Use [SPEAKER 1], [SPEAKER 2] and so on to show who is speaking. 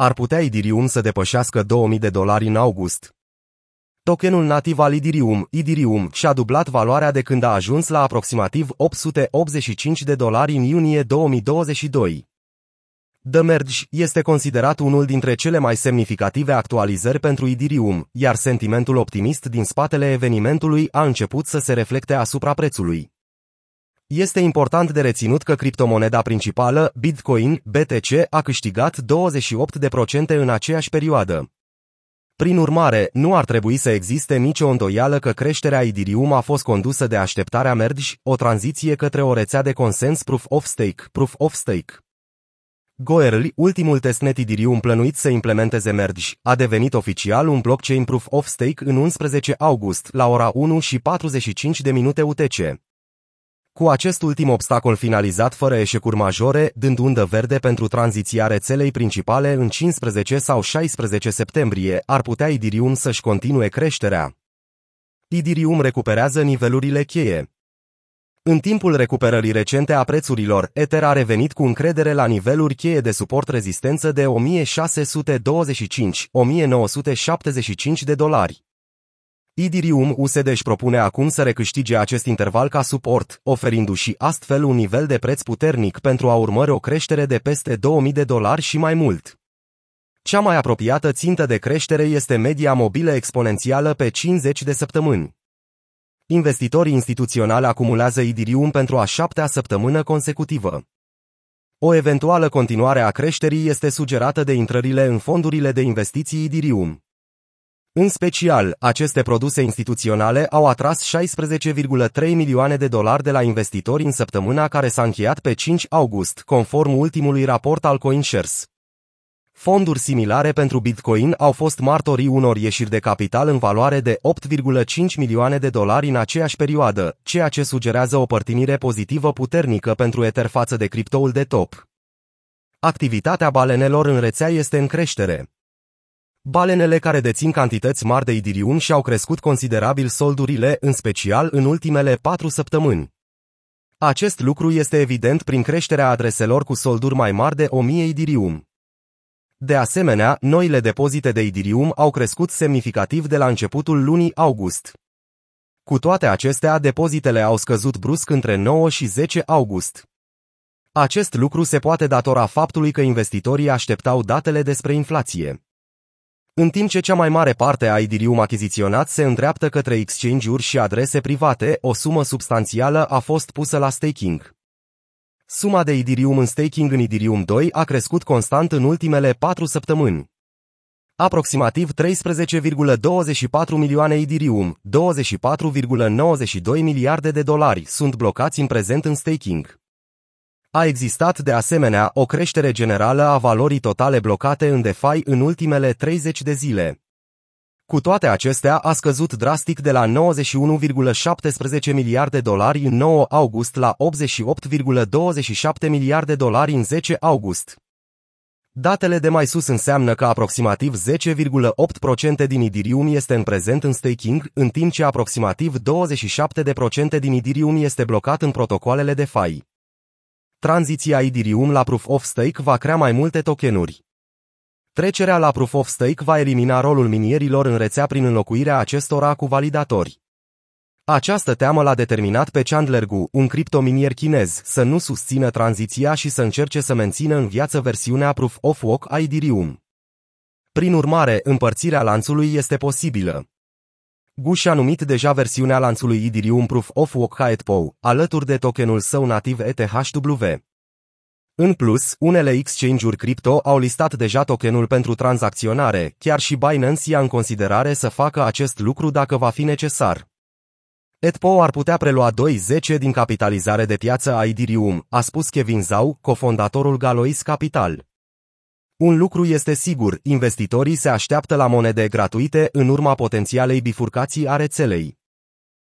[SPEAKER 1] ar putea Idirium să depășească 2000 de dolari în august. Tokenul nativ al Idirium, Idirium, și-a dublat valoarea de când a ajuns la aproximativ 885 de dolari în iunie 2022. The Merge este considerat unul dintre cele mai semnificative actualizări pentru Idirium, iar sentimentul optimist din spatele evenimentului a început să se reflecte asupra prețului. Este important de reținut că criptomoneda principală, Bitcoin, BTC, a câștigat 28% în aceeași perioadă. Prin urmare, nu ar trebui să existe nicio îndoială că creșterea Idirium a fost condusă de așteptarea Merge, o tranziție către o rețea de consens Proof of Stake, Proof of Stake. Goerli, ultimul testnet Idirium plănuit să implementeze Merge, a devenit oficial un blockchain Proof of Stake în 11 august, la ora 1 și 45 de minute UTC. Cu acest ultim obstacol finalizat fără eșecuri majore, dând undă verde pentru tranziția rețelei principale în 15 sau 16 septembrie, ar putea Idirium să-și continue creșterea. Idirium recuperează nivelurile cheie. În timpul recuperării recente a prețurilor, Ether a revenit cu încredere la niveluri cheie de suport rezistență de 1625-1975 de dolari. Idirium USD își propune acum să recâștige acest interval ca suport, oferindu-și astfel un nivel de preț puternic pentru a urmări o creștere de peste 2000 de dolari și mai mult. Cea mai apropiată țintă de creștere este media mobilă exponențială pe 50 de săptămâni. Investitorii instituționali acumulează Idirium pentru a șaptea săptămână consecutivă. O eventuală continuare a creșterii este sugerată de intrările în fondurile de investiții Idirium. În special, aceste produse instituționale au atras 16,3 milioane de dolari de la investitori în săptămâna care s-a încheiat pe 5 august, conform ultimului raport al CoinShares. Fonduri similare pentru Bitcoin au fost martorii unor ieșiri de capital în valoare de 8,5 milioane de dolari în aceeași perioadă, ceea ce sugerează o părtinire pozitivă puternică pentru Ether față de criptoul de top. Activitatea balenelor în rețea este în creștere. Balenele care dețin cantități mari de idirium și-au crescut considerabil soldurile, în special în ultimele patru săptămâni. Acest lucru este evident prin creșterea adreselor cu solduri mai mari de 1000 idirium. De asemenea, noile depozite de idirium au crescut semnificativ de la începutul lunii august. Cu toate acestea, depozitele au scăzut brusc între 9 și 10 august. Acest lucru se poate datora faptului că investitorii așteptau datele despre inflație. În timp ce cea mai mare parte a Idirium achiziționat se îndreaptă către exchange-uri și adrese private, o sumă substanțială a fost pusă la staking. Suma de Idirium în staking în Idirium 2 a crescut constant în ultimele 4 săptămâni. Aproximativ 13,24 milioane Idirium, 24,92 miliarde de dolari sunt blocați în prezent în staking. A existat de asemenea o creștere generală a valorii totale blocate în DeFi în ultimele 30 de zile. Cu toate acestea, a scăzut drastic de la 91,17 miliarde dolari în 9 august la 88,27 miliarde dolari în 10 august. Datele de mai sus înseamnă că aproximativ 10,8% din Idirium este în prezent în staking, în timp ce aproximativ 27% din Idirium este blocat în protocoalele DeFi. Tranziția Idirium la Proof of Stake va crea mai multe tokenuri. Trecerea la Proof of Stake va elimina rolul minierilor în rețea prin înlocuirea acestora cu validatori. Această teamă l-a determinat pe Chandler Gu, un criptominier chinez, să nu susțină tranziția și să încerce să mențină în viață versiunea Proof of Work a Idirium. Prin urmare, împărțirea lanțului este posibilă. Gu și-a numit deja versiunea lanțului Idirium Proof of Work ca ETPO, alături de tokenul său nativ ETHW. În plus, unele exchange-uri cripto au listat deja tokenul pentru tranzacționare, chiar și Binance ia în considerare să facă acest lucru dacă va fi necesar. ETPO ar putea prelua 2-10 din capitalizare de piață a Idirium, a spus Kevin Zhao, cofondatorul Galois Capital. Un lucru este sigur, investitorii se așteaptă la monede gratuite în urma potențialei bifurcații a rețelei.